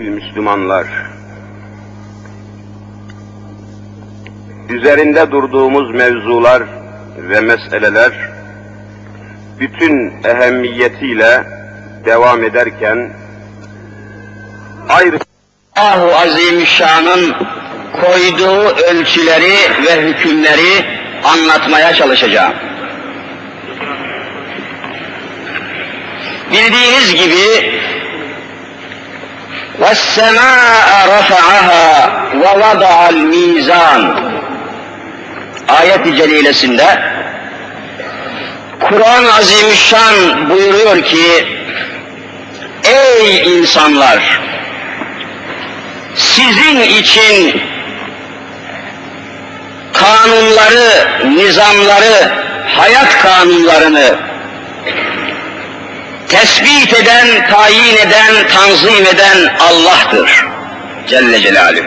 Müslümanlar, üzerinde durduğumuz mevzular ve meseleler bütün ehemmiyetiyle devam ederken ayrı Allahu Azimüşşan'ın koyduğu ölçüleri ve hükümleri anlatmaya çalışacağım. Bildiğiniz gibi وَالسَّمَاءَ رَفَعَهَا وَوَضَعَ الْمِيزَانِ Ayet-i celilesinde Kur'an-ı Azimüşşan buyuruyor ki Ey insanlar! Sizin için kanunları, nizamları, hayat kanunlarını tespit eden, tayin eden, tanzim eden Allah'tır. Celle Celaluhu.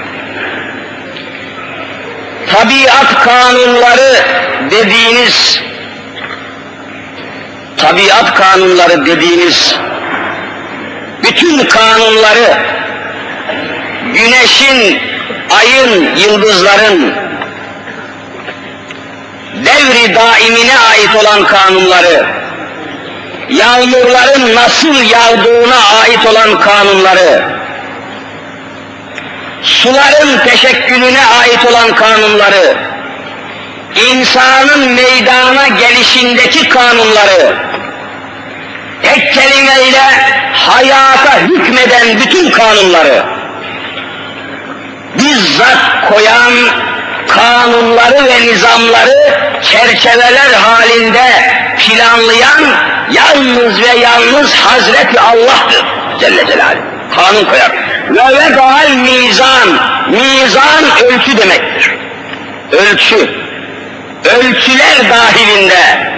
Tabiat kanunları dediğiniz, tabiat kanunları dediğiniz bütün kanunları güneşin, ayın, yıldızların devri daimine ait olan kanunları, yağmurların nasıl yağdığına ait olan kanunları, suların teşekkülüne ait olan kanunları, insanın meydana gelişindeki kanunları, tek kelimeyle hayata hükmeden bütün kanunları, bizzat koyan kanunları ve nizamları çerçeveler halinde planlayan yalnız ve yalnız Hazreti Allah'tır Celle Celaluhu. Kanun koyar. Ve vegal mizan. Mizan ölçü demektir. Ölçü. Ölçüler dahilinde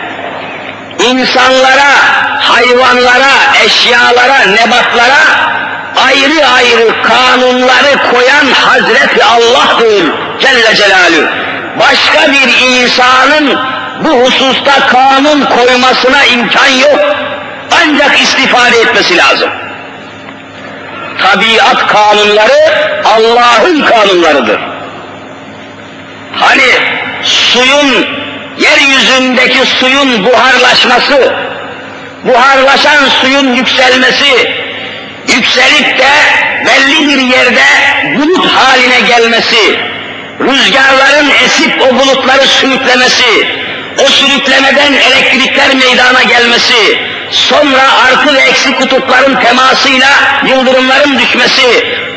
insanlara, hayvanlara, eşyalara, nebatlara ayrı ayrı kanunları koyan Hazreti Allah'tır Celle Celaluhu. Başka bir insanın bu hususta kanun koymasına imkan yok. Ancak istifade etmesi lazım. Tabiat kanunları Allah'ın kanunlarıdır. Hani suyun, yeryüzündeki suyun buharlaşması, buharlaşan suyun yükselmesi, yükselip de belli bir yerde bulut haline gelmesi, rüzgarların esip o bulutları sürüklemesi, o sürüklemeden elektrikler meydana gelmesi, sonra artı ve eksi kutupların temasıyla yıldırımların düşmesi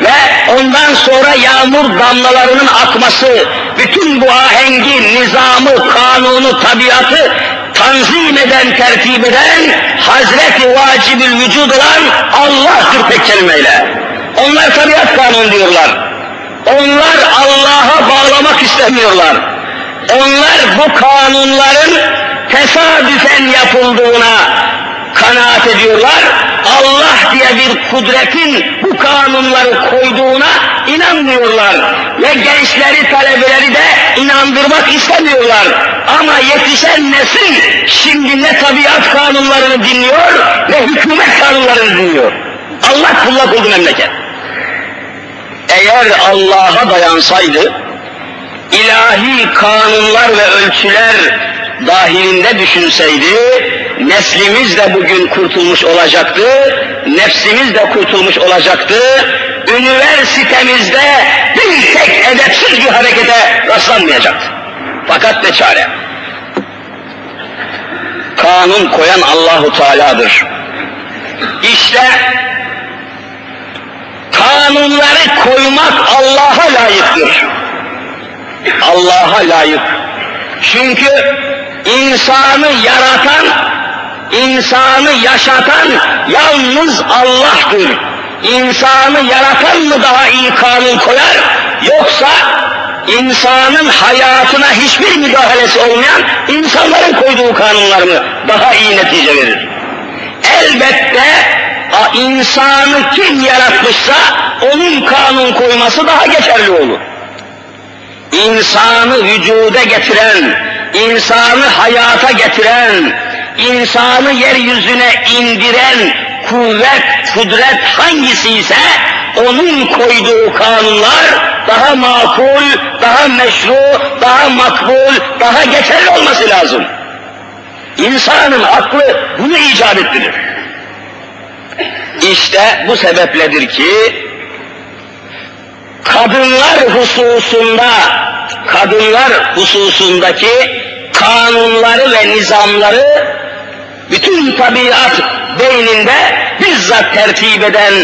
ve ondan sonra yağmur damlalarının akması, bütün bu ahengi, nizamı, kanunu, tabiatı tanzim eden, tertip eden, Hazreti Vacibül Vücud olan Allah'tır tek kelimeyle. Onlar tabiat kanunu diyorlar. Onlar Allah'a bağlamak istemiyorlar. Onlar bu kanunların tesadüfen yapıldığına kanaat ediyorlar. Allah diye bir kudretin bu kanunları koyduğuna inanmıyorlar. Ve gençleri, talebeleri de inandırmak istemiyorlar. Ama yetişen nesil şimdi ne tabiat kanunlarını dinliyor, ne hükümet kanunlarını dinliyor. Allah kullak oldu memleket. Eğer Allah'a dayansaydı, ilahi kanunlar ve ölçüler dahilinde düşünseydi, neslimiz de bugün kurtulmuş olacaktı, nefsimiz de kurtulmuş olacaktı, üniversitemizde bir tek edepsiz bir harekete rastlanmayacaktı. Fakat ne çare? Kanun koyan Allahu Teala'dır. İşte kanunları koymak Allah'a layıktır. Allah'a layık. Çünkü insanı yaratan, insanı yaşatan yalnız Allah'tır. İnsanı yaratan mı daha iyi kanun koyar, yoksa insanın hayatına hiçbir müdahalesi olmayan insanların koyduğu kanunlar mı daha iyi netice verir? Elbette insanı kim yaratmışsa onun kanun koyması daha geçerli olur. İnsanı vücuda getiren, insanı hayata getiren, insanı yeryüzüne indiren kuvvet, kudret hangisi ise onun koyduğu kanunlar daha makul, daha meşru, daha makbul, daha geçerli olması lazım. İnsanın aklı bunu icap ettirir. İşte bu sebepledir ki kadınlar hususunda kadınlar hususundaki kanunları ve nizamları bütün tabiat beyninde bizzat tertip eden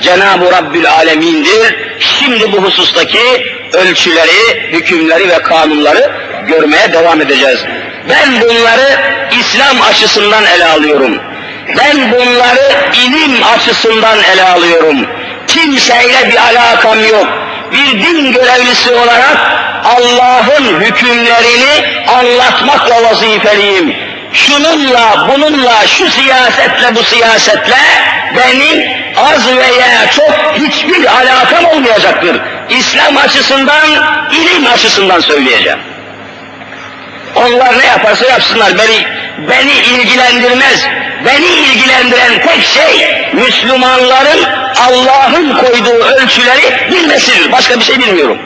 Cenab-ı Rabbül Alemin'dir. Şimdi bu husustaki ölçüleri, hükümleri ve kanunları görmeye devam edeceğiz. Ben bunları İslam açısından ele alıyorum. Ben bunları ilim açısından ele alıyorum. Kimseyle bir alakam yok. Bir din görevlisi olarak Allah'ın hükümlerini anlatmakla vazifeliyim. Şununla, bununla, şu siyasetle, bu siyasetle benim az veya çok hiçbir alakam olmayacaktır. İslam açısından, ilim açısından söyleyeceğim. Onlar ne yaparsa yapsınlar beni beni ilgilendirmez. Beni ilgilendiren tek şey Müslümanların Allah'ın koyduğu ölçüleri bilmesidir. Başka bir şey bilmiyorum.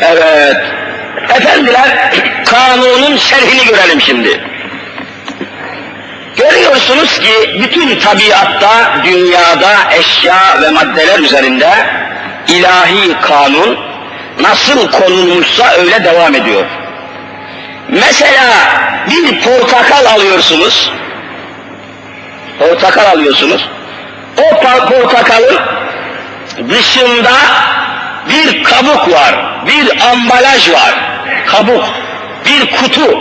Evet. Efendiler kanunun şerhini görelim şimdi. Görüyorsunuz ki bütün tabiatta, dünyada, eşya ve maddeler üzerinde ilahi kanun nasıl konulmuşsa öyle devam ediyor. Mesela bir portakal alıyorsunuz, portakal alıyorsunuz, o portakalın dışında bir kabuk var, bir ambalaj var, kabuk, bir kutu.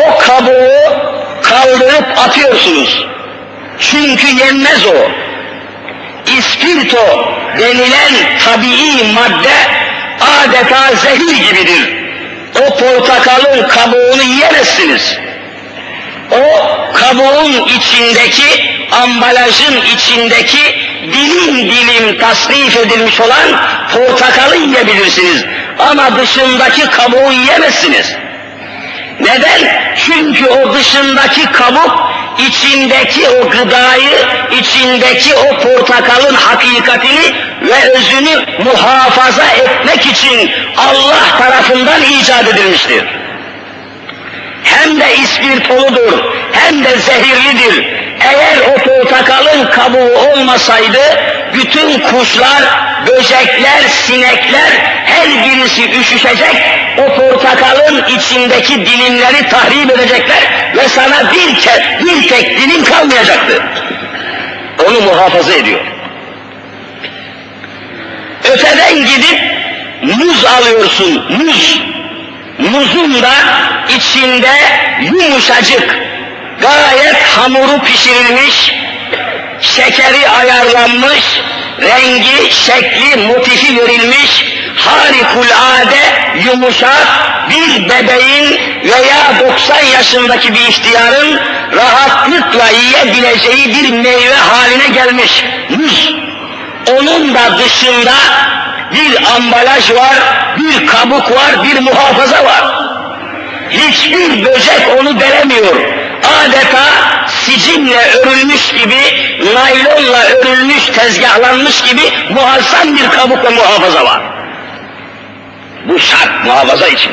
O kabuğu kaldırıp atıyorsunuz. Çünkü yenmez o. İspirto denilen tabii madde adeta zehir gibidir. O portakalın kabuğunu yiyemezsiniz. O kabuğun içindeki, ambalajın içindeki dilim dilim tasnif edilmiş olan portakalı yiyebilirsiniz. Ama dışındaki kabuğu yiyemezsiniz. Neden? Çünkü o dışındaki kabuk içindeki o gıdayı, içindeki o portakalın hakikatini ve özünü muhafaza etmek için Allah tarafından icat edilmiştir. Hem de ispirtoludur, hem de zehirlidir. Eğer o portakalın kabuğu olmasaydı, bütün kuşlar, böcekler, sinekler her birisi üşüşecek, o portakalın içindeki dilimleri tahrip edecekler ve sana bir, ke bir tek dilim kalmayacaktı. Onu muhafaza ediyor. Öteden gidip muz alıyorsun, muz. Muzun da içinde yumuşacık, gayet hamuru pişirilmiş, şekeri ayarlanmış, rengi, şekli, motifi verilmiş, harikulade, yumuşak bir bebeğin veya 90 yaşındaki bir ihtiyarın rahatlıkla yiyebileceği bir meyve haline gelmiş muz. Onun da dışında bir ambalaj var, bir kabuk var, bir muhafaza var. Hiçbir böcek onu delemiyor. Adeta sicinle örülmüş gibi, naylonla örülmüş, tezgahlanmış gibi muazzam bir kabuk ve muhafaza var. Bu şart muhafaza için.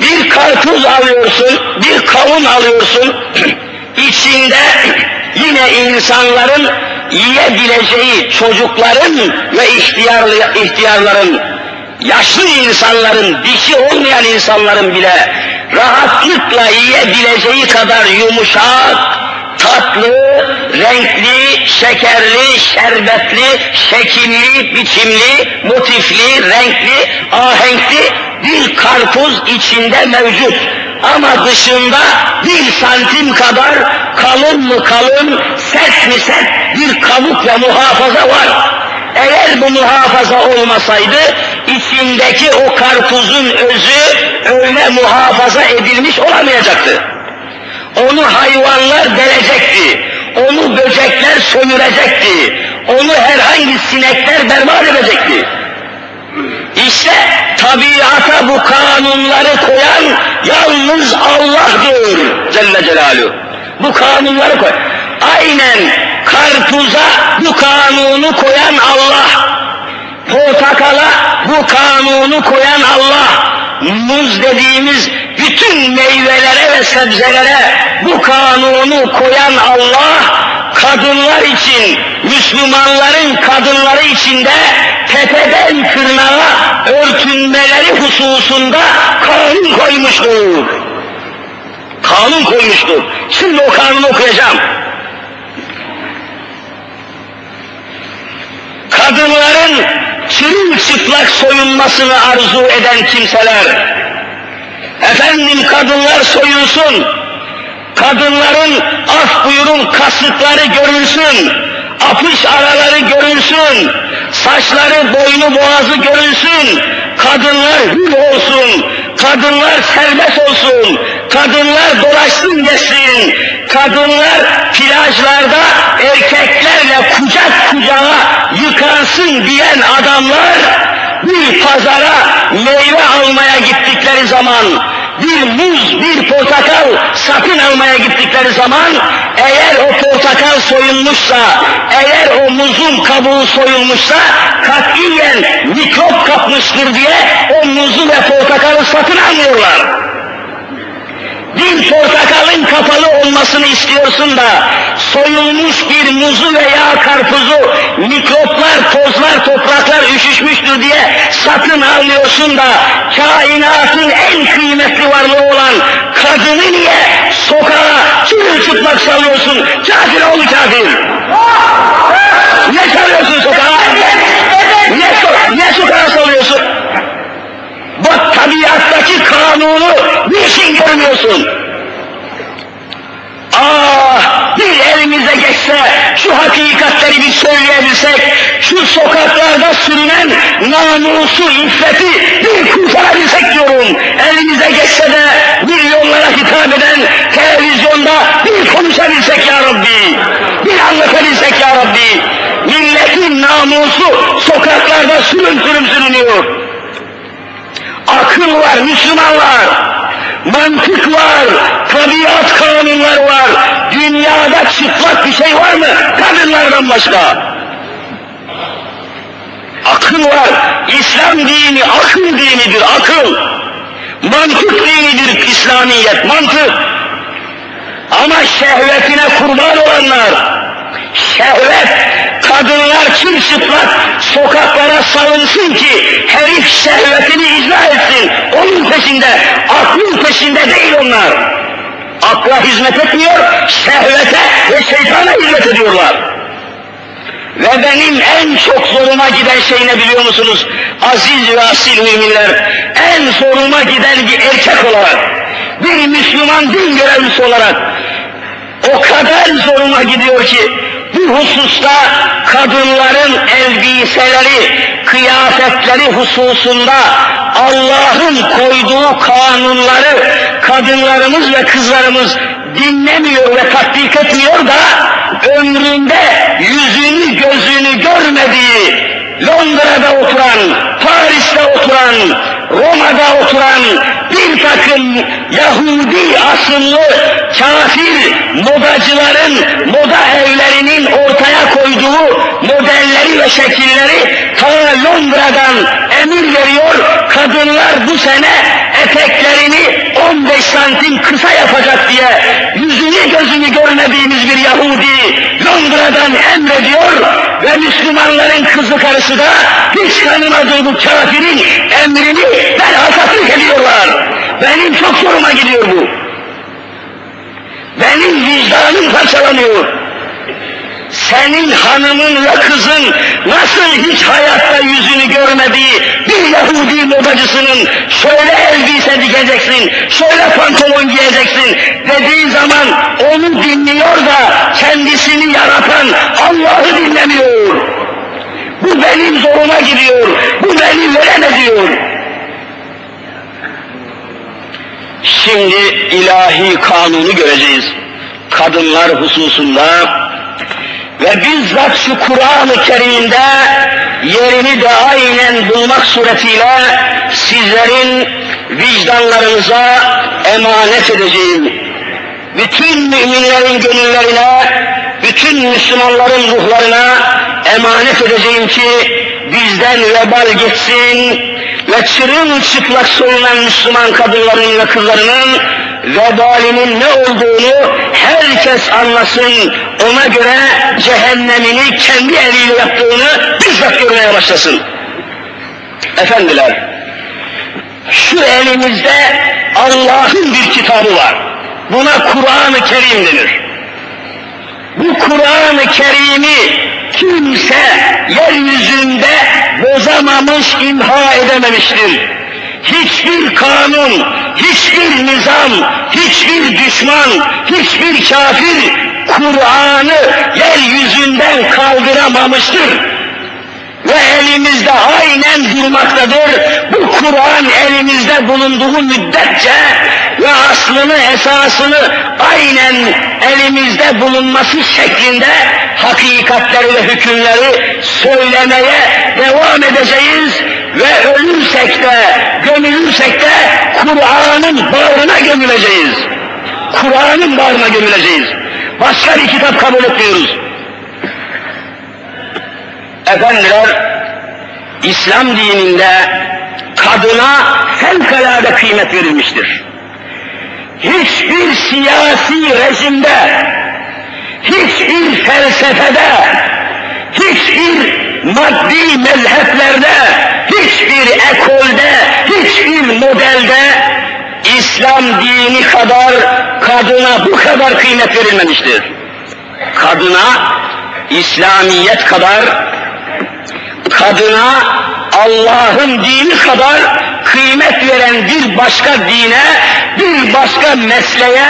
Bir karpuz alıyorsun, bir kavun alıyorsun, içinde yine insanların yiyebileceği çocukların ve ihtiyarlı, ihtiyarların, yaşlı insanların, dişi olmayan insanların bile rahatlıkla yiyebileceği kadar yumuşak, tatlı, renkli, şekerli, şerbetli, şekilli, biçimli, motifli, renkli, ahenkli bir karpuz içinde mevcut. Ama dışında bir santim kadar kalın mı kalın, sert mi sert bir kabuk ve muhafaza var. Eğer bu muhafaza olmasaydı, içindeki o karpuzun özü öyle muhafaza edilmiş olamayacaktı. Onu hayvanlar delecekti, onu böcekler sömürecekti, onu herhangi sinekler berbat edecekti. İşte tabiata bu kanunları koyan yalnız Allah'dır Celle Celaluhu. Bu kanunları koy. Aynen karpuza bu kanunu koyan Allah, portakala bu kanunu koyan Allah, muz dediğimiz bütün meyvelere ve sebzelere bu kanunu koyan Allah, kadınlar için, Müslümanların kadınları içinde tepeden tırnağa örtünmeleri hususunda kanun koymuştur. Kanun koymuştur. Şimdi o kanunu okuyacağım. Kadınların çırılçıplak soyunmasını arzu eden kimseler, efendim kadınlar soyunsun, kadınların af buyurun kasıkları görülsün, apış araları görülsün, saçları boynu boğazı görülsün, kadınlar hür olsun, kadınlar serbest olsun, kadınlar dolaşsın geçsin, kadınlar plajlarda erkeklerle kucak kucağa yıkansın diyen adamlar bir pazara meyve almaya gittikleri zaman bir muz, bir portakal satın almaya gittikleri zaman eğer o portakal soyulmuşsa, eğer o muzun kabuğu soyulmuşsa katiyen mikrop kapmıştır diye o muzu ve portakalı satın almıyorlar bir portakalın kapalı olmasını istiyorsun da soyulmuş bir muzu veya karpuzu mikroplar, tozlar, topraklar üşüşmüştür diye satın alıyorsun da kainatın en kıymetli varlığı olan kadını niye sokağa çırılçıplak salıyorsun? Kafir oğlu kafir! Ne salıyorsun sokağa? Niye, so niye sokağa salıyorsun? Bak tabiattaki kanunu niçin görmüyorsun? Ah bir elimize geçse şu hakikatleri bir söyleyebilsek, şu sokaklarda sürünen namusu, iffeti bir kurtarabilsek diyorum. Elimize geçse de milyonlara hitap eden televizyonda bir konuşabilsek ya Rabbi. Bir anlatabilsek ya Rabbi. Milletin namusu sokaklarda sürüm sürüm sürünüyor akıl var Müslümanlar, mantık var, tabiat kanunları var. Dünyada çıplak bir şey var mı? Kadınlardan başka. Akıl var. İslam dini akıl dinidir, akıl. Mantık dinidir İslamiyet, mantık. Ama şehvetine kurban olanlar, şehvet, kadınlar çırçıplak sokaklara salınsın ki herif şehvetini icra etsin. Onun peşinde, aklın peşinde değil onlar. Akla hizmet etmiyor, şehvete ve şeytana hizmet ediyorlar. Ve benim en çok zoruma giden şey ne biliyor musunuz? Aziz ve asil müminler, en zoruma giden bir erkek olarak, bir Müslüman din görevlisi olarak, o kadar zoruma gidiyor ki, bu hususta kadınların elbiseleri, kıyafetleri hususunda Allah'ın koyduğu kanunları kadınlarımız ve kızlarımız dinlemiyor ve tatbik etmiyor da ömründe yüzünü gözünü görmediği Londra'da oturan, Paris'te oturan, Roma'da oturan bir takım Yahudi asıllı kafir modacıların moda evlerinin ortaya koyduğu modelleri ve şekilleri ta Londra'dan emir veriyor. Kadınlar bu sene eteklerini 15 santim kısa yapacak diye yüzünü gözünü görmediğimiz bir Yahudi Londra'dan emrediyor ve Müslümanların kızı karısı da hiç tanımadığı bu kafirin emrini belhasatlık ediyorlar. Benim çok zoruma gidiyor bu. Benim vicdanım parçalanıyor. Senin hanımın ve kızın nasıl hiç hayatta yüzünü görmediği bir Yahudi modacısının şöyle elbise dikeceksin, şöyle pantolon giyeceksin dediği zaman onu dinliyor da kendisini yaratan Allah'ı dinlemiyor. Bu benim zoruma gidiyor, bu beni veren ediyor. Şimdi ilahi kanunu göreceğiz. Kadınlar hususunda ve bizzat şu Kur'an-ı Kerim'de yerini de aynen bulmak suretiyle sizlerin vicdanlarınıza emanet edeceğim. Bütün müminlerin gönüllerine bütün Müslümanların ruhlarına emanet edeceğim ki bizden vebal geçsin ve çırılçıplak soyunan Müslüman kadınların ve kızlarının vebalinin ne olduğunu herkes anlasın, ona göre cehennemini kendi eliyle yaptığını bizzat görmeye başlasın. Efendiler, şu elimizde Allah'ın bir kitabı var. Buna Kur'an-ı Kerim denir. Bu Kur'an-ı Kerim'i kimse yeryüzünde bozamamış, imha edememiştir. Hiçbir kanun, hiçbir nizam, hiçbir düşman, hiçbir kafir Kur'an'ı yeryüzünden kaldıramamıştır ve elimizde aynen durmaktadır. Bu Kur'an elimizde bulunduğu müddetçe ve aslını esasını aynen elimizde bulunması şeklinde hakikatleri ve hükümleri söylemeye devam edeceğiz ve ölürsek de gömülürsek de Kur'an'ın bağrına gömüleceğiz. Kur'an'ın bağrına gömüleceğiz. Başka bir kitap kabul etmiyoruz. Efendiler, İslam dininde kadına fevkalade kıymet verilmiştir. Hiçbir siyasi rejimde, hiçbir felsefede, hiçbir maddi mezheplerde, hiçbir ekolde, hiçbir modelde İslam dini kadar kadına bu kadar kıymet verilmemiştir. Kadına İslamiyet kadar kadına Allah'ın dini kadar kıymet veren bir başka dine, bir başka mesleğe,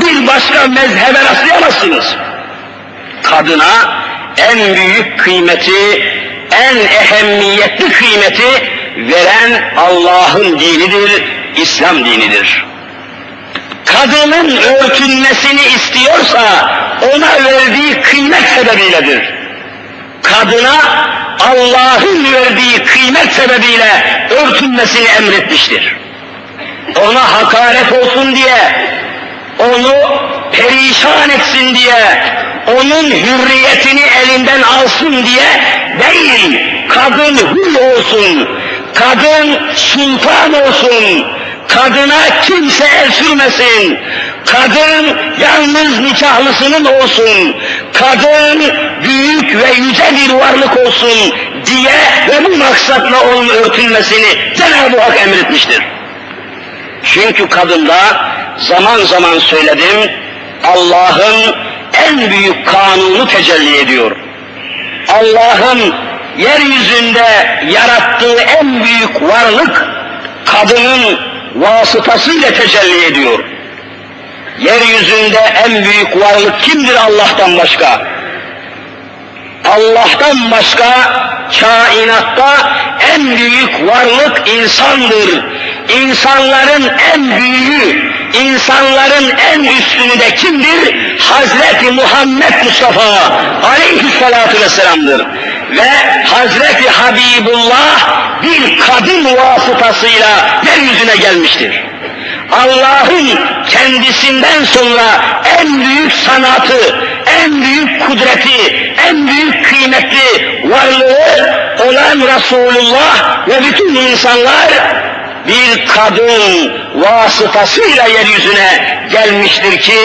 bir başka mezhebe rastlayamazsınız. Kadına en büyük kıymeti, en ehemmiyetli kıymeti veren Allah'ın dinidir, İslam dinidir. Kadının örtünmesini istiyorsa ona verdiği kıymet sebebiyledir. Kadına Allah'ın verdiği kıymet sebebiyle örtünmesini emretmiştir. Ona hakaret olsun diye, onu perişan etsin diye, onun hürriyetini elinden alsın diye değil, kadın hür olsun, kadın sultan olsun, kadına kimse el sürmesin, kadın yalnız nikahlısının olsun, kadın büyük ve yüce bir varlık olsun diye ve bu maksatla onun örtülmesini Cenab-ı Hak emretmiştir. Çünkü kadında zaman zaman söyledim, Allah'ın en büyük kanunu tecelli ediyor. Allah'ın yeryüzünde yarattığı en büyük varlık kadının vasıtasıyla tecelli ediyor. Yeryüzünde en büyük varlık kimdir Allah'tan başka? Allah'tan başka kainatta en büyük varlık insandır. İnsanların en büyüğü, insanların en üstünü de kimdir? Hazreti Muhammed Mustafa aleyhissalatu vesselam'dır. Ve Hazreti Habibullah bir kadın vasıtasıyla yeryüzüne gelmiştir. Allah'ın kendisinden sonra en büyük sanatı, en büyük kudreti, en büyük kıymetli varlığı olan Resulullah ve bütün insanlar bir kadın vasıtasıyla yeryüzüne gelmiştir ki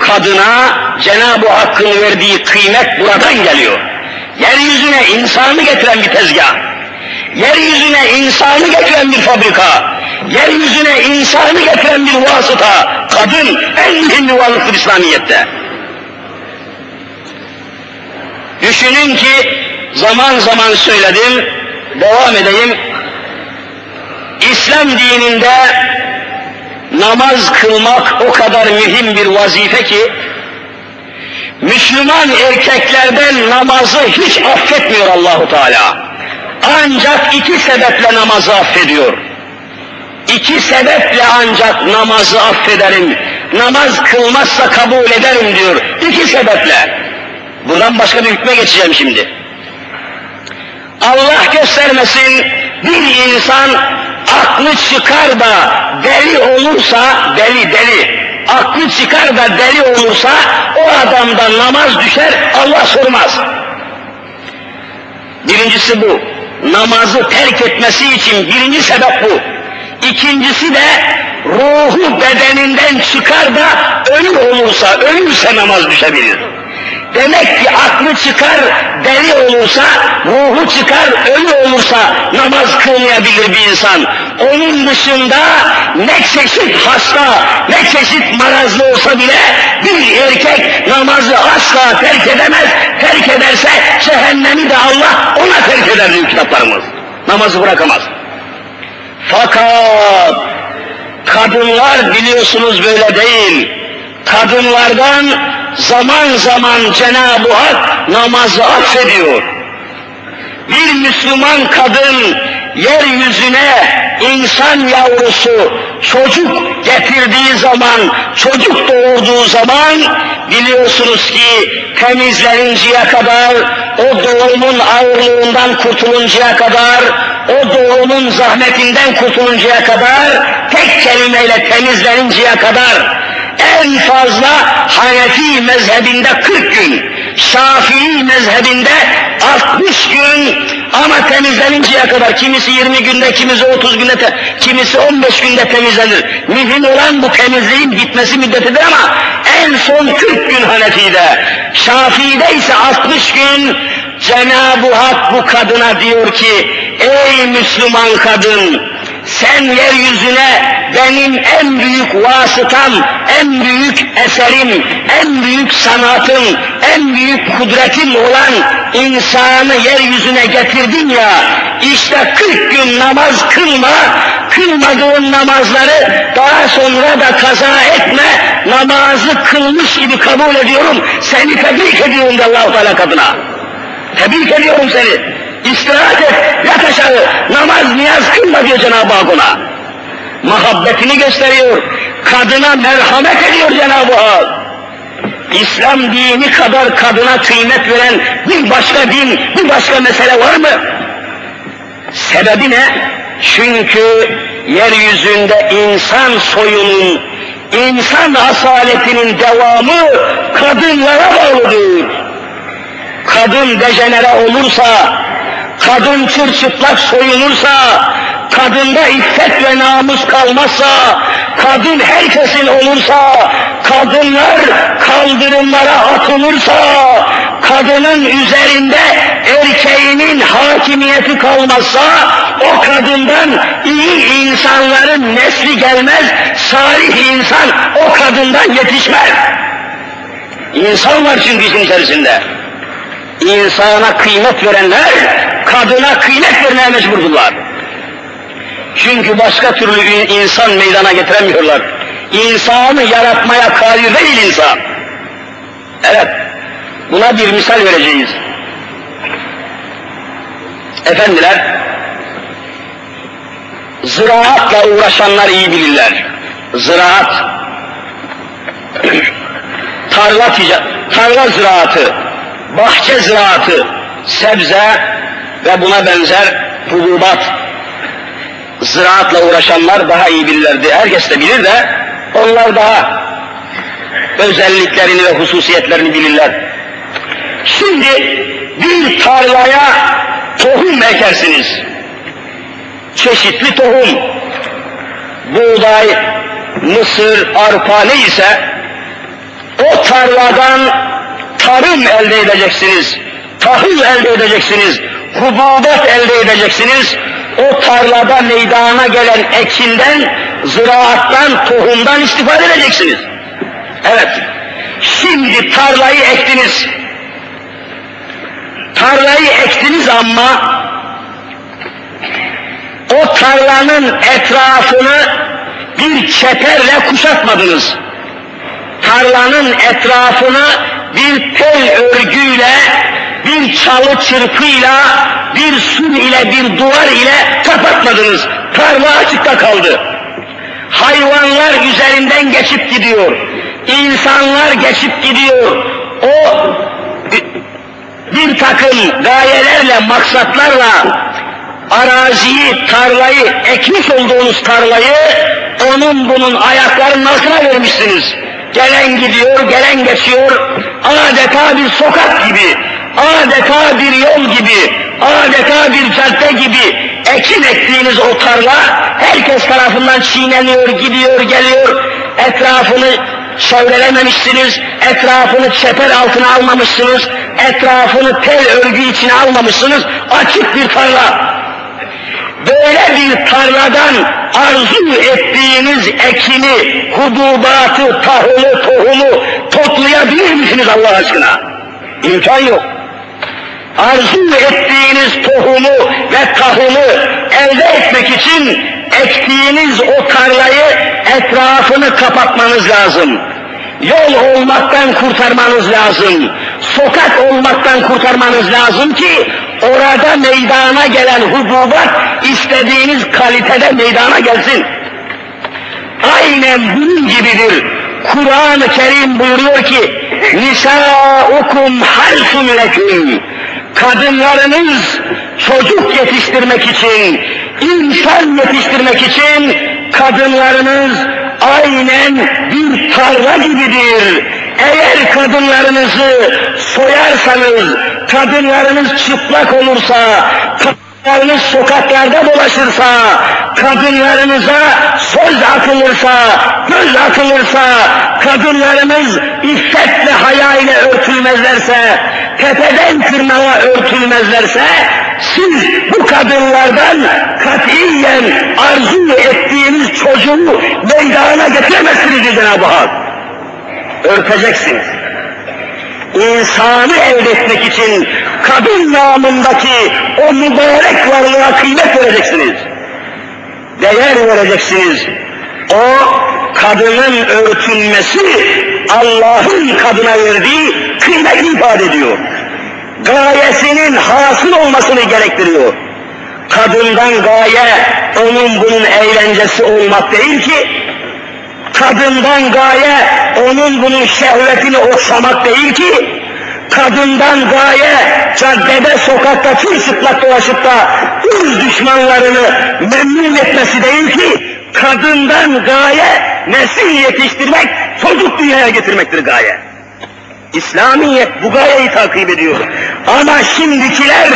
kadına Cenab-ı Hakk'ın verdiği kıymet buradan geliyor. Yeryüzüne insanı getiren bir tezgah, yeryüzüne insanı getiren bir fabrika, yeryüzüne insanı getiren bir vasıta, kadın en mühim varlıktır İslamiyet'te. Düşünün ki zaman zaman söyledim, devam edeyim. İslam dininde namaz kılmak o kadar mühim bir vazife ki, Müslüman erkeklerden namazı hiç affetmiyor Allahu Teala. Ancak iki sebeple namazı affediyor. İki sebeple ancak namazı affederim. Namaz kılmazsa kabul ederim diyor. İki sebeple. Buradan başka bir hükme geçeceğim şimdi. Allah göstermesin bir insan aklı çıkar da deli olursa deli deli aklı çıkar da deli olursa o adamdan namaz düşer Allah sormaz. Birincisi bu. Namazı terk etmesi için birinci sebep bu. İkincisi de ruhu bedeninden çıkar da ölü olursa, ölürse namaz düşebilir. Demek ki aklı çıkar, deli olursa, ruhu çıkar, ölü olursa namaz kılmayabilir bir insan. Onun dışında ne çeşit hasta, ne çeşit marazlı olsa bile bir erkek namazı asla terk edemez. Terk ederse cehennemi de Allah ona terk eder diyor kitaplarımız. Namazı bırakamaz. Fakat kadınlar biliyorsunuz böyle değil. Kadınlardan zaman zaman Cenab-ı Hak namazı affediyor. Bir Müslüman kadın yeryüzüne insan yavrusu çocuk getirdiği zaman, çocuk doğurduğu zaman biliyorsunuz ki temizleninceye kadar, o doğumun ağırlığından kurtuluncaya kadar, o doğumun zahmetinden kurtuluncaya kadar, tek kelimeyle temizleninceye kadar en fazla Hanefi mezhebinde 40 gün, Şafii mezhebinde 60 gün ama temizleninceye kadar kimisi 20 günde, kimisi 30 günde, kimisi 15 günde temizlenir. Mühim olan bu temizliğin gitmesi müddetidir ama en son 40 gün Hanefi'de. Şafii'de ise 60 gün Cenab-ı Hak bu kadına diyor ki, ey Müslüman kadın, sen yeryüzüne benim en büyük vasıtam, en büyük eserim, en büyük sanatım, en büyük kudretim olan insanı yeryüzüne getirdin ya, işte 40 gün namaz kılma, kılmadığın namazları daha sonra da kaza etme, namazı kılmış gibi kabul ediyorum, seni tebrik ediyorum da Allah-u Teala kadına. Tebrik ediyorum seni. İstirahat et, yat aşağı, namaz, niyaz kılma diyor Cenab-ı Hak ona. Muhabbetini gösteriyor, kadına merhamet ediyor Cenab-ı Hak. İslam dini kadar kadına kıymet veren bir başka din, bir başka mesele var mı? Sebebi ne? Çünkü yeryüzünde insan soyunun, insan asaletinin devamı kadınlara bağlıdır. Kadın dejenere olursa, kadın çırçıplak soyunursa, kadında iffet ve namus kalmazsa, kadın herkesin olursa, kadınlar kaldırımlara atılırsa, kadının üzerinde erkeğinin hakimiyeti kalmazsa, o kadından iyi insanların nesli gelmez, salih insan o kadından yetişmez. İnsan var çünkü içerisinde. İnsana kıymet verenler, kadına kıymet vermeye mecburdurlar. Çünkü başka türlü insan meydana getiremiyorlar. İnsanı yaratmaya kadir değil insan. Evet, buna bir misal vereceğiz. Efendiler, ziraatla uğraşanlar iyi bilirler. Ziraat, tarla, tarla ziraatı, bahçe ziraatı, sebze ve buna benzer hububat, ziraatla uğraşanlar daha iyi bilirlerdi. Herkes de bilir de onlar daha özelliklerini ve hususiyetlerini bilirler. Şimdi bir tarlaya tohum ekersiniz. Çeşitli tohum. Buğday, mısır, arpa neyse o tarladan tarım elde edeceksiniz. Tahıl elde edeceksiniz. Hububat elde edeceksiniz o tarlada meydana gelen ekinden, ziraattan, tohumdan istifade edeceksiniz. Evet, şimdi tarlayı ektiniz. Tarlayı ektiniz ama o tarlanın etrafını bir çeperle kuşatmadınız. Tarlanın etrafını bir tel örgüyle bir çalı çırpıyla, bir su ile, bir duvar ile kapatmadınız. Tarla açıkta kaldı. Hayvanlar üzerinden geçip gidiyor. İnsanlar geçip gidiyor. O bir takım gayelerle, maksatlarla araziyi, tarlayı, ekmiş olduğunuz tarlayı onun bunun ayaklarının altına vermişsiniz. Gelen gidiyor, gelen geçiyor, adeta bir sokak gibi, adeta bir yol gibi, adeta bir cadde gibi ekin ektiğiniz o tarla herkes tarafından çiğneniyor, gidiyor, geliyor, etrafını çevrelememişsiniz, etrafını çeper altına almamışsınız, etrafını tel örgü içine almamışsınız, açık bir tarla. Böyle bir tarladan arzu ettiğiniz ekini, hububatı, tahılı, tohumu toplayabilir misiniz Allah aşkına? İmkan yok. Arzu ettiğiniz tohumu ve tahılı elde etmek için ektiğiniz o tarlayı etrafını kapatmanız lazım. Yol olmaktan kurtarmanız lazım. Sokak olmaktan kurtarmanız lazım ki orada meydana gelen hububat istediğiniz kalitede meydana gelsin. Aynen bunun gibidir. Kur'an-ı Kerim buyuruyor ki Nisaukum harsun leküm Kadınlarınız çocuk yetiştirmek için, insan yetiştirmek için kadınlarınız aynen bir tarla gibidir. Eğer kadınlarınızı soyarsanız, kadınlarınız çıplak olursa, kadınlarınız sokaklarda dolaşırsa, kadınlarınıza söz atılırsa, göz atılırsa, kadınlarımız iffet ve haya ile örtülmezlerse, tepeden tırnağa örtülmezlerse, siz bu kadınlardan katiyen arzu ettiğiniz çocuğu meydana getiremezsiniz Cenab-ı Hak. Örteceksiniz. İnsanı elde etmek için kadın namındaki o mübarek varlığa kıymet vereceksiniz. Değer vereceksiniz. O kadının örtünmesi Allah'ın kadına verdiği kıymet ifade ediyor. Gayesinin hasıl olmasını gerektiriyor. Kadından gaye onun bunun eğlencesi olmak değil ki, kadından gaye onun bunun şehvetini okşamak değil ki, kadından gaye caddede sokakta çıplak dolaşıp da öz düşmanlarını memnun etmesi değil ki, kadından gaye nesil yetiştirmek, çocuk dünyaya getirmektir gaye. İslamiyet bu gayeyi takip ediyor. Ama şimdikiler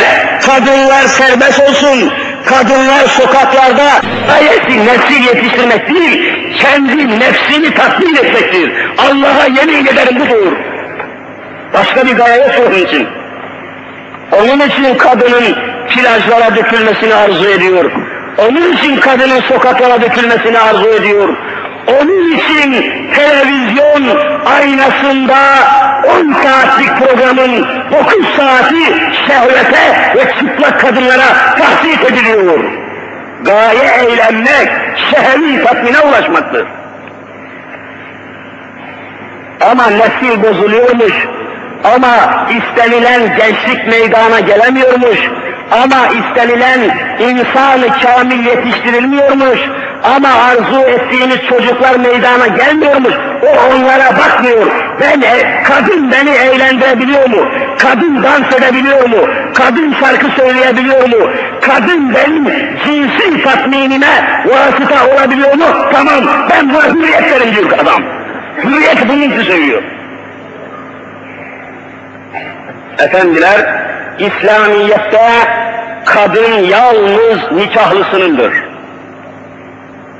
kadınlar serbest olsun, kadınlar sokaklarda gayesi nesil yetiştirmek değil, kendi nefsini tatmin etmektir. Allah'a yemin ederim budur. Başka bir gaye yok onun için. Onun için kadının plajlara dökülmesini arzu ediyor. Onun için kadının sokaklara dökülmesini arzu ediyor. Onun için televizyon aynasında 10 saatlik programın 9 saati şehvete ve çıplak kadınlara tahsis ediliyor. Gaye eğlenmek, şehvi tatmine ulaşmaktır. Ama nesil bozuluyormuş, ama istenilen gençlik meydana gelemiyormuş, ama istenilen insanı kamil yetiştirilmiyormuş, ama arzu ettiğiniz çocuklar meydana gelmiyormuş, o onlara bakmıyor. Ben, e, kadın beni eğlendirebiliyor mu? Kadın dans edebiliyor mu? Kadın şarkı söyleyebiliyor mu? Kadın benim cinsi tatminime vasıta olabiliyor mu? Tamam, ben buna hürriyet verim diyor adam. Hürriyet bunun için söylüyor. Efendiler, İslamiyet'te kadın yalnız nikahlısınındır.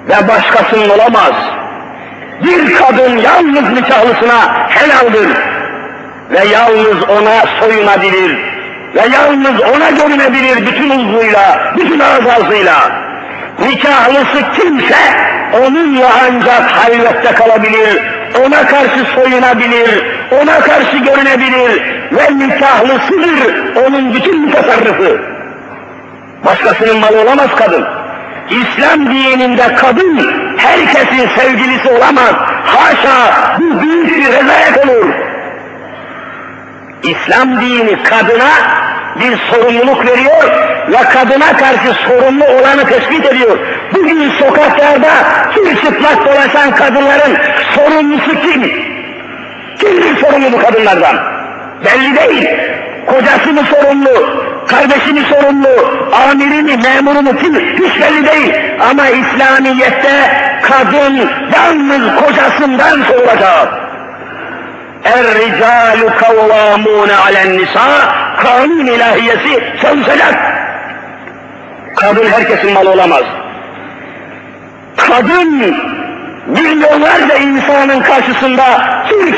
Ve başkasının olamaz. Bir kadın yalnız nikahlısına helaldir. Ve yalnız ona soyunabilir. Ve yalnız ona görünebilir bütün uzvuyla, bütün azazıyla. Nikahlısı kimse onunla ancak halvette kalabilir, ona karşı soyunabilir, ona karşı görünebilir ve nikahlısıdır onun bütün tasarrufu. Başkasının malı olamaz kadın. İslam dininde kadın herkesin sevgilisi olamaz. Haşa bu büyük bir rezalet olur. İslam dini kadına bir sorumluluk veriyor ve kadına karşı sorumlu olanı tespit ediyor. Bugün sokaklarda çıplak dolaşan kadınların sorumlusu kim? Kimdir sorumlu bu kadınlardan? Belli değil. Kocası mı sorumlu? kardeşini sorumlu, amirini, memurunu kim hiç belli değil. Ama İslamiyet'te kadın yalnız kocasından sorulacak. Er-ricalu kavvamune alen nisa kanun ilahiyesi çalışacak. Kadın herkesin malı olamaz. Kadın milyonlarca insanın karşısında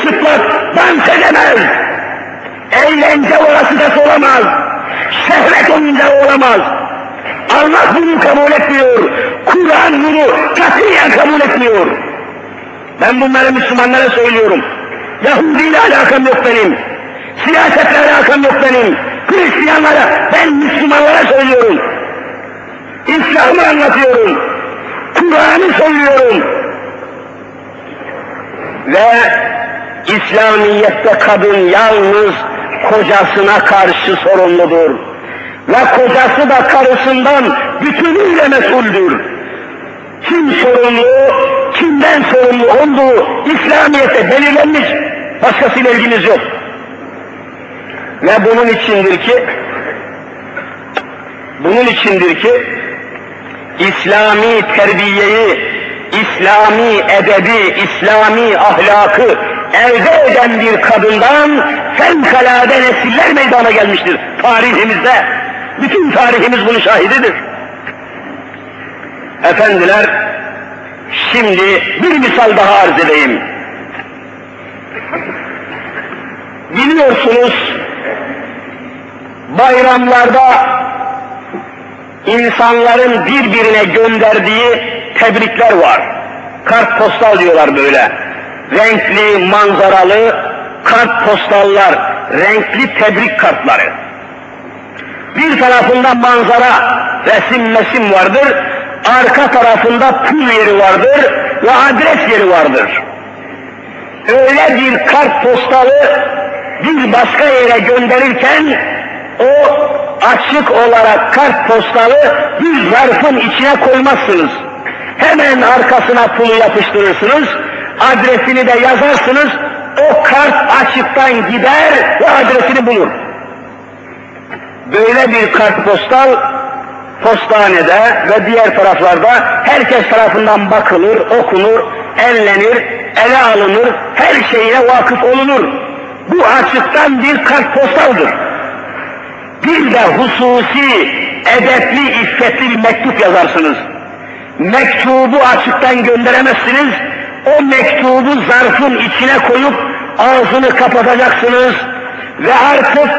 çıplak dans edemez. Eğlence orası olamaz. Şehvet oyuncağı olamaz. Allah bunu kabul etmiyor. Kur'an bunu katiyen kabul etmiyor. Ben bunları Müslümanlara söylüyorum. Yahudi ile alakam yok benim. Siyasetle alakam yok benim. Hristiyanlara, ben Müslümanlara söylüyorum. İslam'ı anlatıyorum. Kur'an'ı söylüyorum. Ve İslamiyet'te kadın yalnız kocasına karşı sorumludur. Ve kocası da karısından bütünüyle mesuldür. Kim sorumlu, kimden sorumlu olduğu İslamiyet'te belirlenmiş, başkasıyla ilginiz yok. Ve bunun içindir ki, bunun içindir ki, İslami terbiyeyi, İslami edebi, İslami ahlakı elde eden bir kadından fevkalade nesiller meydana gelmiştir tarihimizde. Bütün tarihimiz bunun şahididir. Efendiler, şimdi bir misal daha arz edeyim. Biliyorsunuz, bayramlarda insanların birbirine gönderdiği tebrikler var. Kart postal diyorlar böyle. Renkli, manzaralı kart postallar, renkli tebrik kartları. Bir tarafında manzara, resim mesim vardır, arka tarafında pul yeri vardır ve adres yeri vardır. Öyle bir kart postalı bir başka yere gönderirken o açık olarak kart postalı bir zarfın içine koymazsınız. Hemen arkasına pulu yapıştırırsınız, adresini de yazarsınız, o kart açıktan gider ve adresini bulur. Böyle bir kart postal postanede ve diğer taraflarda herkes tarafından bakılır, okunur, ellenir, ele alınır, her şeyine vakıf olunur. Bu açıktan bir kart postaldır. Bir de hususi, edepli, iffetli bir mektup yazarsınız. Mektubu açıktan gönderemezsiniz, o mektubu zarfın içine koyup ağzını kapatacaksınız ve artık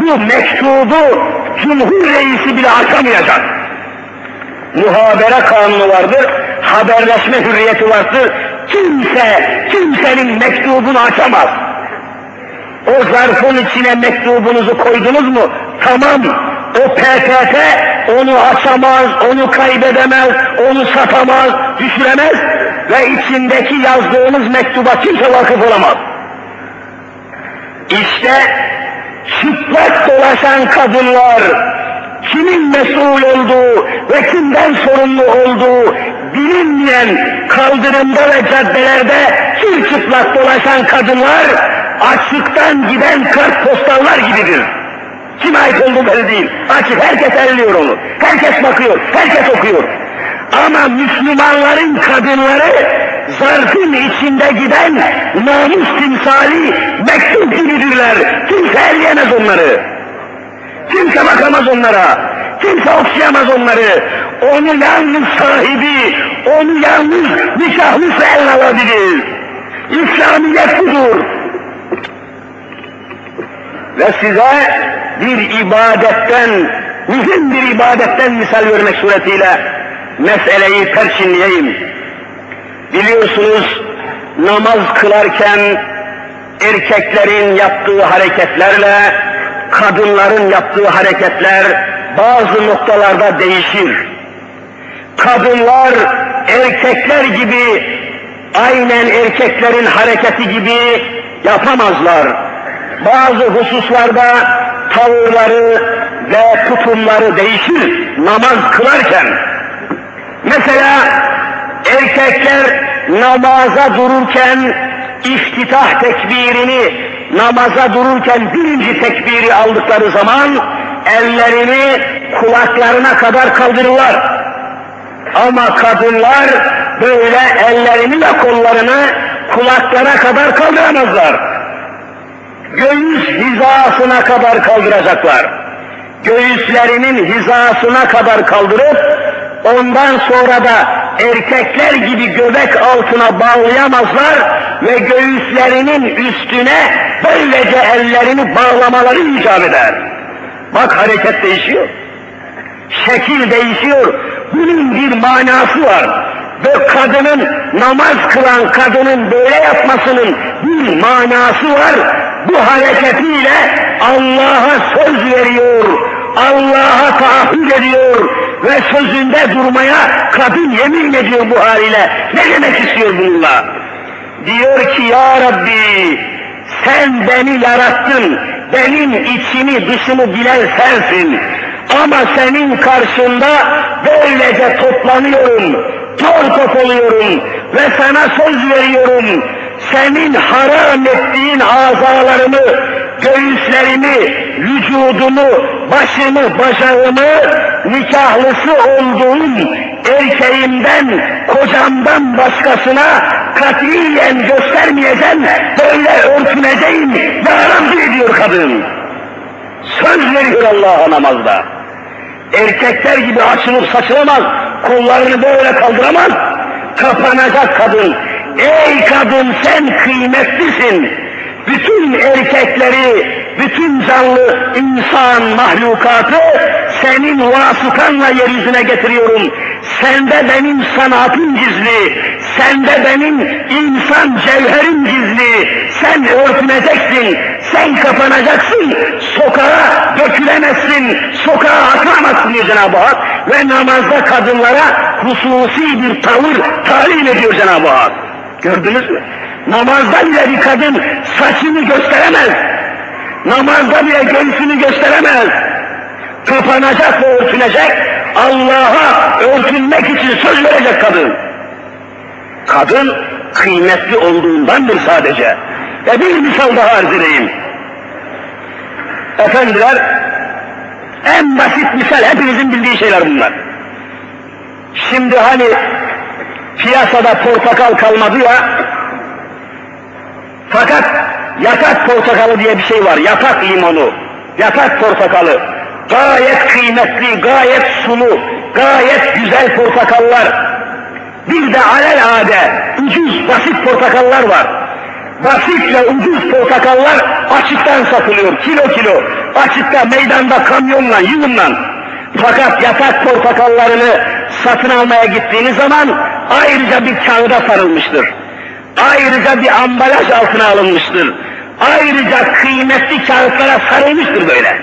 bu mektubu Cumhur Reisi bile açamayacak. Muhabere kanunu vardır, haberleşme hürriyeti vardır. Kimse, kimsenin mektubunu açamaz. O zarfın içine mektubunuzu koydunuz mu? Tamam. O PTT onu açamaz, onu kaybedemez, onu satamaz, düşüremez ve içindeki yazdığınız mektuba kimse vakıf olamaz. İşte çıplak dolaşan kadınlar, kimin mesul olduğu ve kimden sorumlu olduğu bilinmeyen kaldırımda ve caddelerde çıplak dolaşan kadınlar açıktan giden kart postallar gibidir. Kime ait olduğu belli değil. Açık herkes elliyor onu. Herkes bakıyor, herkes okuyor. Ama Müslümanların kadınları zarfın içinde giden namus timsali mektup gibidirler. Kimse elleyemez onları. Kimse bakamaz onlara. Kimse okşayamaz onları. Onu yalnız sahibi, onu yalnız nikahlısı el alabilir. İslamiyet budur. Ve size bir ibadetten, mühim bir ibadetten misal vermek suretiyle meseleyi perçinleyeyim. Biliyorsunuz namaz kılarken erkeklerin yaptığı hareketlerle kadınların yaptığı hareketler bazı noktalarda değişir. Kadınlar erkekler gibi aynen erkeklerin hareketi gibi yapamazlar. Bazı hususlarda tavırları ve tutumları değişir namaz kılarken. Mesela erkekler namaza dururken iftitah tekbirini namaza dururken birinci tekbiri aldıkları zaman ellerini kulaklarına kadar kaldırırlar. Ama kadınlar böyle ellerini ve kollarını kulaklara kadar kaldıramazlar. Göğüs hizasına kadar kaldıracaklar. Göğüslerinin hizasına kadar kaldırıp ondan sonra da erkekler gibi göbek altına bağlayamazlar ve göğüslerinin üstüne böylece ellerini bağlamaları icap eder. Bak hareket değişiyor. Şekil değişiyor. Bunun bir manası var. Ve kadının namaz kılan kadının böyle yapmasının bir manası var. Bu hareketiyle Allah'a söz veriyor. Allah'a taahhüt ediyor ve sözünde durmaya kadın yemin ediyor bu haliyle. Ne demek istiyor bununla? Diyor ki ya Rabbi sen beni yarattın, benim içimi dışımı bilen sensin. Ama senin karşında böylece toplanıyorum, tor top oluyorum ve sana söz veriyorum. Senin haram ettiğin azalarımı, göğüslerimi, vücudumu, başımı, bacağımı, nikahlısı olduğum erkeğimden, kocamdan başkasına katiyen göstermeyeceğim, böyle örtüneceğim, ya diyor kadın. Söz veriyor Allah'a namazda. Erkekler gibi açılıp saçılamaz, kollarını böyle kaldıramaz, kapanacak kadın. Ey kadın sen kıymetlisin. Bütün erkekleri, bütün canlı insan mahlukatı senin vasıtanla yeryüzüne getiriyorum. Sende benim sanatım gizli, sende benim insan cevherim gizli. Sen örtüneceksin, sen kapanacaksın, sokağa dökülemezsin, sokağa atılamazsın diyor Cenab-ı Hak. Ve namazda kadınlara hususi bir tavır talim ediyor Cenab-ı Hak. Gördünüz mü? Namazda bile bir kadın saçını gösteremez. Namazda bile göğsünü gösteremez. Kapanacak ve örtünecek. Allah'a örtünmek için söz verecek kadın. Kadın kıymetli olduğundandır sadece. Ve bir misal daha arz edeyim. Efendiler, en basit misal hepinizin bildiği şeyler bunlar. Şimdi hani piyasada portakal kalmadı ya, fakat yatak portakalı diye bir şey var, yatak limonu, yatak portakalı. Gayet kıymetli, gayet sulu, gayet güzel portakallar. Bir de alelade ucuz, basit portakallar var. Basit ve ucuz portakallar açıktan satılıyor, kilo kilo. Açıkta, meydanda, kamyonla, yığınla. Fakat yatak portakallarını satın almaya gittiğiniz zaman ayrıca bir kağıda sarılmıştır. Ayrıca bir ambalaj altına alınmıştır. Ayrıca kıymetli kağıtlara sarılmıştır böyle.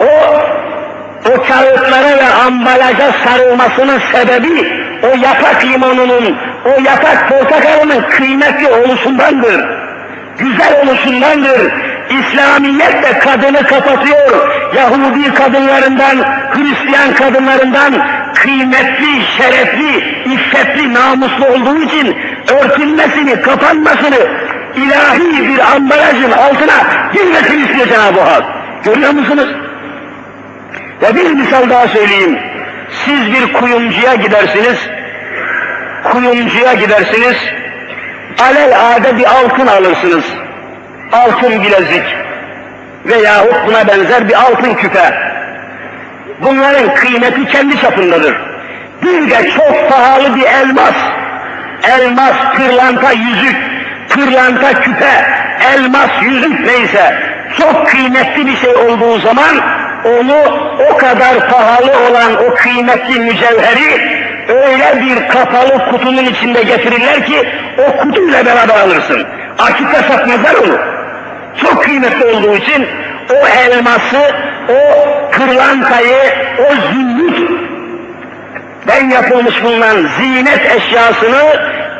O o kağıtlara ve ambalaja sarılmasının sebebi o yatak limonunun, o yatak portakalının kıymetli oluşundandır. Güzel oluşundandır. İslamiyet de kadını kapatıyor. Yahudi kadınlarından, Hristiyan kadınlarından kıymetli, şerefli, iffetli, namuslu olduğu için örtülmesini, kapanmasını ilahi bir ambalajın altına girmesini istiyor Cenab-ı Hak. Görüyor musunuz? Ve bir misal daha söyleyeyim. Siz bir kuyumcuya gidersiniz, kuyumcuya gidersiniz, alel ade bir altın alırsınız. Altın bilezik veyahut buna benzer bir altın küpe. Bunların kıymeti kendi çapındadır. Bir de çok pahalı bir elmas, elmas pırlanta yüzük, pırlanta küpe, elmas yüzük neyse, çok kıymetli bir şey olduğu zaman onu o kadar pahalı olan o kıymetli mücevheri öyle bir kapalı kutunun içinde getirirler ki o kutuyla beraber alırsın. Akitte satmazlar onu. Çok kıymetli olduğu için o elması, o pırlantayı, o zümrüt ben yapılmış bulunan zinet eşyasını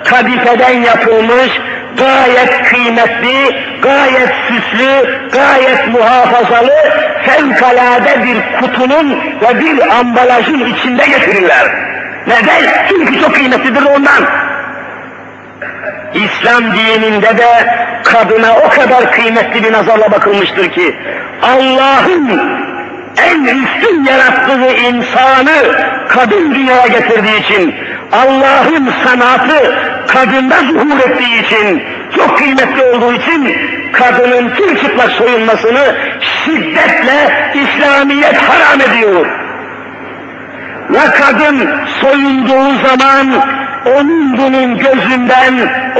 kadifeden yapılmış, gayet kıymetli, gayet süslü, gayet muhafazalı, fevkalade bir kutunun ve bir ambalajın içinde getirirler. Neden? Çünkü çok kıymetlidir ondan. İslam dininde de kadına o kadar kıymetli bir nazarla bakılmıştır ki Allah'ın en üstün yarattığı insanı kadın dünyaya getirdiği için, Allah'ın sanatı kadında zuhur ettiği için, çok kıymetli olduğu için kadının tüm çıplak soyunmasını şiddetle İslamiyet haram ediyor. Ve kadın soyunduğu zaman onun bunun gözünden,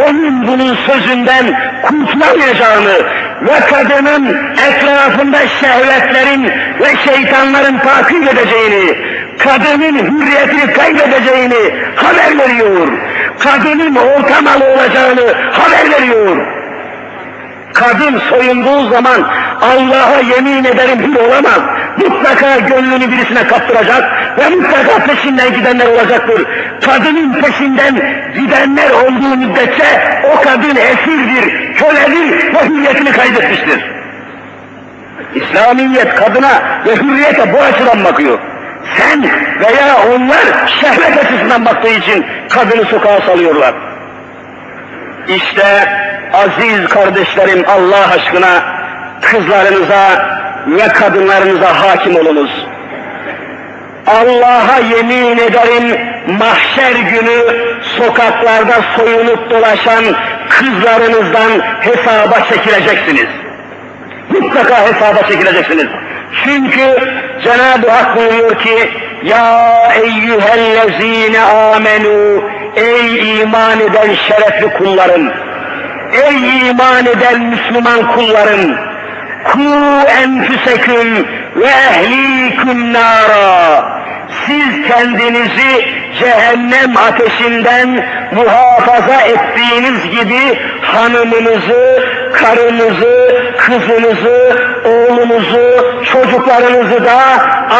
onun bunun sözünden kurtulamayacağını ve kadının etrafında şehvetlerin ve şeytanların takip edeceğini, kadının hürriyetini kaybedeceğini haber veriyor. Kadının ortamalı olacağını haber veriyor. Kadın soyunduğu zaman Allah'a yemin ederim hür olamaz. Mutlaka gönlünü birisine kaptıracak ve mutlaka peşinden gidenler olacaktır. Kadının peşinden gidenler olduğu müddetçe o kadın esirdir, köledir ve hürriyetini kaybetmiştir. İslamiyet kadına ve hürriyete bu açıdan bakıyor. Sen veya onlar şehvet açısından baktığı için kadını sokağa salıyorlar. İşte aziz kardeşlerim Allah aşkına kızlarınıza ve kadınlarınıza hakim olunuz. Allah'a yemin ederim mahşer günü sokaklarda soyunup dolaşan kızlarınızdan hesaba çekileceksiniz. Mutlaka hesaba çekileceksiniz. Çünkü Cenab-ı Hak buyuruyor ki Ya eyyühellezine amenu Ey iman eden şerefli kullarım Ey iman eden Müslüman kullarım Ku enfüseküm ve ehliküm nara siz kendinizi cehennem ateşinden muhafaza ettiğiniz gibi hanımınızı, karınızı, kızınızı, oğlunuzu, çocuklarınızı da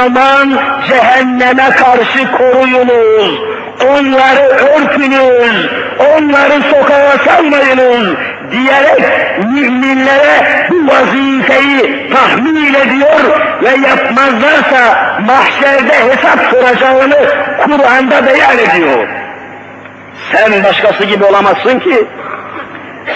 aman cehenneme karşı koruyunuz. Onları örtünüz, onları sokağa salmayınız diyerek müminlere bu vazifeyi tahmin ediyor ve yapmazlarsa mahşerde hesap soracağını Kur'an'da beyan ediyor. Sen başkası gibi olamazsın ki,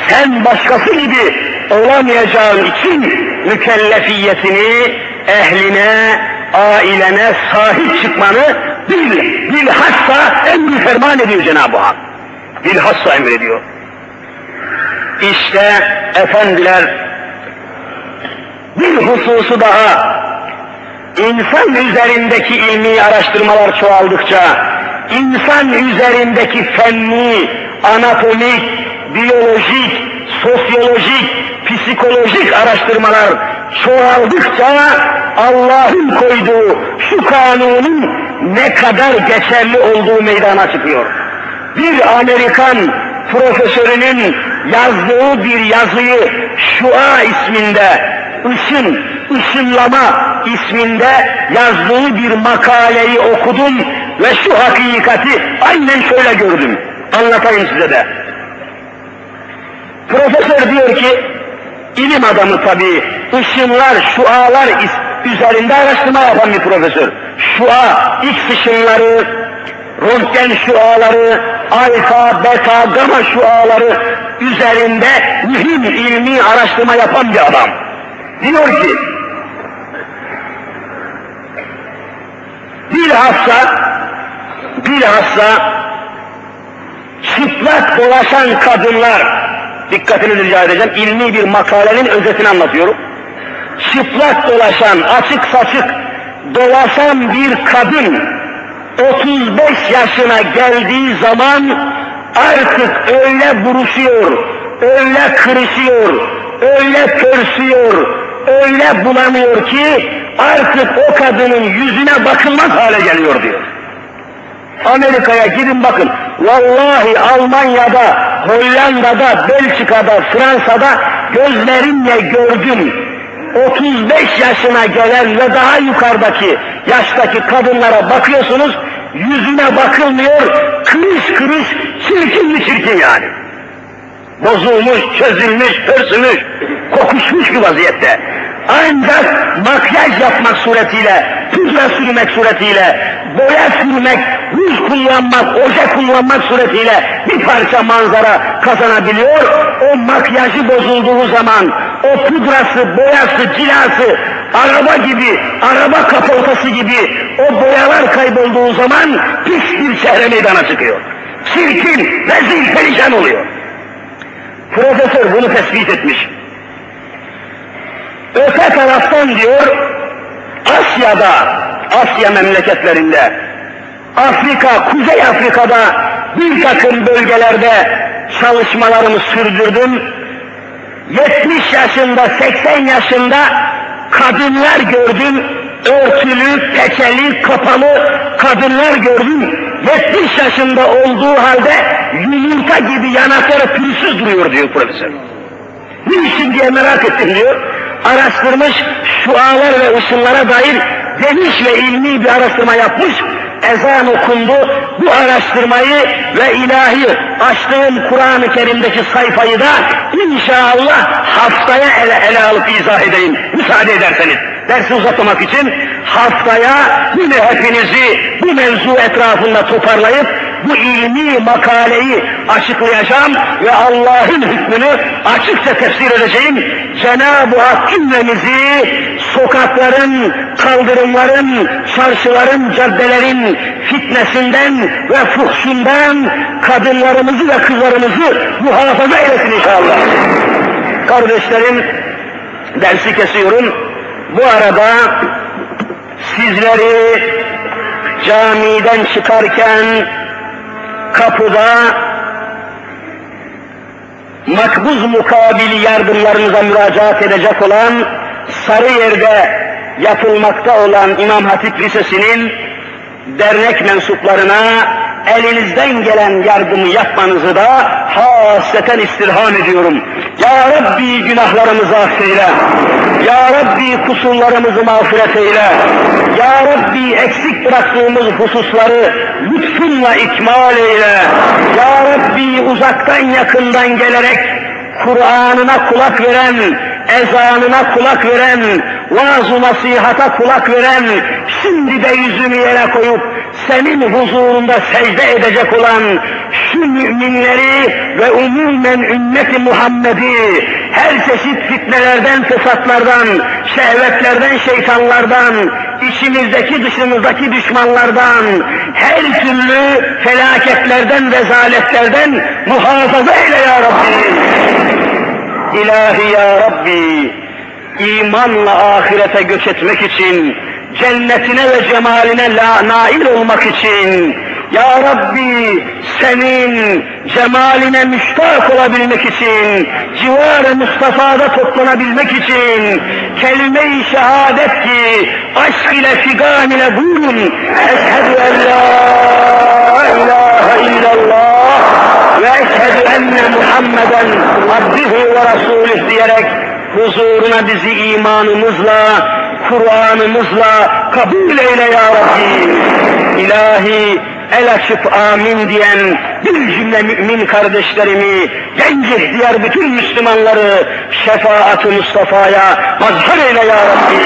sen başkası gibi olamayacağın için mükellefiyetini ehline, ailene sahip çıkmanı bil, bilhassa emri ferman ediyor Cenab-ı Hak. Bilhassa emrediyor. İşte efendiler bir hususu daha insan üzerindeki ilmi araştırmalar çoğaldıkça insan üzerindeki fenni, anatomik, biyolojik, sosyolojik, psikolojik araştırmalar çoğaldıkça Allah'ın koyduğu şu kanunun ne kadar geçerli olduğu meydana çıkıyor. Bir Amerikan profesörünün yazdığı bir yazıyı Şua isminde, ışın, ışınlama isminde yazdığı bir makaleyi okudum ve şu hakikati aynen şöyle gördüm. Anlatayım size de. Profesör diyor ki, ilim adamı tabii, ışınlar, şualar üzerinde araştırma yapan bir profesör. Şua, X ışınları, röntgen şuaları, alfa, beta, gama şuaları üzerinde mühim ilmi araştırma yapan bir adam. Diyor ki, bilhassa, bilhassa çıplak dolaşan kadınlar, dikkatini rica edeceğim, ilmi bir makalenin özetini anlatıyorum. Çıplak dolaşan, açık saçık dolaşan bir kadın 35 yaşına geldiği zaman artık öyle buruşuyor, öyle kırışıyor, öyle pörsüyor, öyle bulanıyor ki artık o kadının yüzüne bakılmaz hale geliyor diyor. Amerika'ya gidin bakın. Vallahi Almanya'da, Hollanda'da, Belçika'da, Fransa'da gözlerimle gördüm. 35 yaşına gelen ve daha yukarıdaki yaştaki kadınlara bakıyorsunuz, yüzüne bakılmıyor, kırış kırış, çirkin mi çirkin yani. Bozulmuş, çözülmüş, pörsümüş, kokuşmuş bir vaziyette. Ancak makyaj yapmak suretiyle, pudra sürmek suretiyle, boya sürmek, ruj kullanmak, oje kullanmak suretiyle bir parça manzara kazanabiliyor. O makyajı bozulduğu zaman, o pudrası, boyası, cilası araba gibi, araba kaportası gibi o boyalar kaybolduğu zaman pis bir şehre meydana çıkıyor. Çirkin, rezil, perişan oluyor. Profesör bunu tespit etmiş. Öte taraftan diyor, Asya'da, Asya memleketlerinde, Afrika, Kuzey Afrika'da bir takım bölgelerde çalışmalarımı sürdürdüm. 70 yaşında, 80 yaşında kadınlar gördüm. Örtülü, peçeli, kapalı kadınlar gördüm. 70 yaşında olduğu halde yumurta gibi yanakları pürüzsüz duruyor diyor profesör. Niçin diye merak ettim diyor. Araştırmış, şualar ve ışınlara dair geniş ve ilmi bir araştırma yapmış. Ezan okundu. Bu araştırmayı ve ilahi açtığım Kur'an-ı Kerim'deki sayfayı da inşallah haftaya ele, ele alıp izah edeyim. Müsaade ederseniz. Dersi uzatmamak için haftaya yine hepinizi bu mevzu etrafında toparlayıp bu ilmi makaleyi açıklayacağım ve Allah'ın hükmünü açıkça tefsir edeceğim. Cenab-ı Hak cümlemizi sokakların, kaldırımların, çarşıların, caddelerin fitnesinden ve fuhşundan kadınlarımızı ve kızlarımızı muhafaza eylesin inşallah. Kardeşlerim, dersi kesiyorum. Bu arada sizleri camiden çıkarken kapıda makbuz mukabili yardımlarınıza müracaat edecek olan Sarıyer'de yapılmakta olan İmam Hatip Lisesi'nin dernek mensuplarına elinizden gelen yardımı yapmanızı da hasreten istirham ediyorum. Ya Rabbi günahlarımızı affeyle. Ya Rabbi kusurlarımızı mağfiret eyle. Ya Rabbi eksik bıraktığımız hususları lütfunla ikmal eyle. Ya Rabbi uzaktan yakından gelerek Kur'an'ına kulak veren, ezanına kulak veren, vaaz-ı nasihata kulak veren, şimdi de yüzünü yere koyup senin huzurunda secde edecek olan şu müminleri ve umumen ümmeti Muhammed'i her çeşit fitnelerden, fesatlardan, şehvetlerden, şeytanlardan, içimizdeki dışımızdaki düşmanlardan, her türlü felaketlerden, rezaletlerden muhafaza eyle ya Rabbi. İlahi ya Rabbi, imanla ahirete göç etmek için, cennetine ve cemaline la, nail olmak için, Ya Rabbi senin cemaline müştak olabilmek için, civar-ı Mustafa'da toplanabilmek için, kelime-i şehadet ki aşk ile figan ile buyurun. Eşhedü en la ilahe illallah ve eşhedü enne Muhammeden abdihi ve rasulüh diyerek huzuruna bizi imanımızla, Kur'an'ımızla kabul eyle ya Rabbi. İlahi el açıp amin diyen bir cümle mümin kardeşlerimi, genç ihtiyar bütün Müslümanları şefaat-ı Mustafa'ya mazhar eyle ya Rabbi.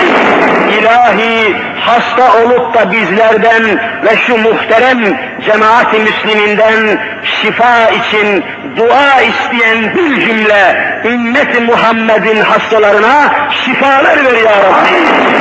İlahi hasta olup da bizlerden ve şu muhterem cemaat-i müsliminden şifa için dua isteyen bir cümle ümmet-i Muhammed'in hastalarına şifalar ver ya Rabbi.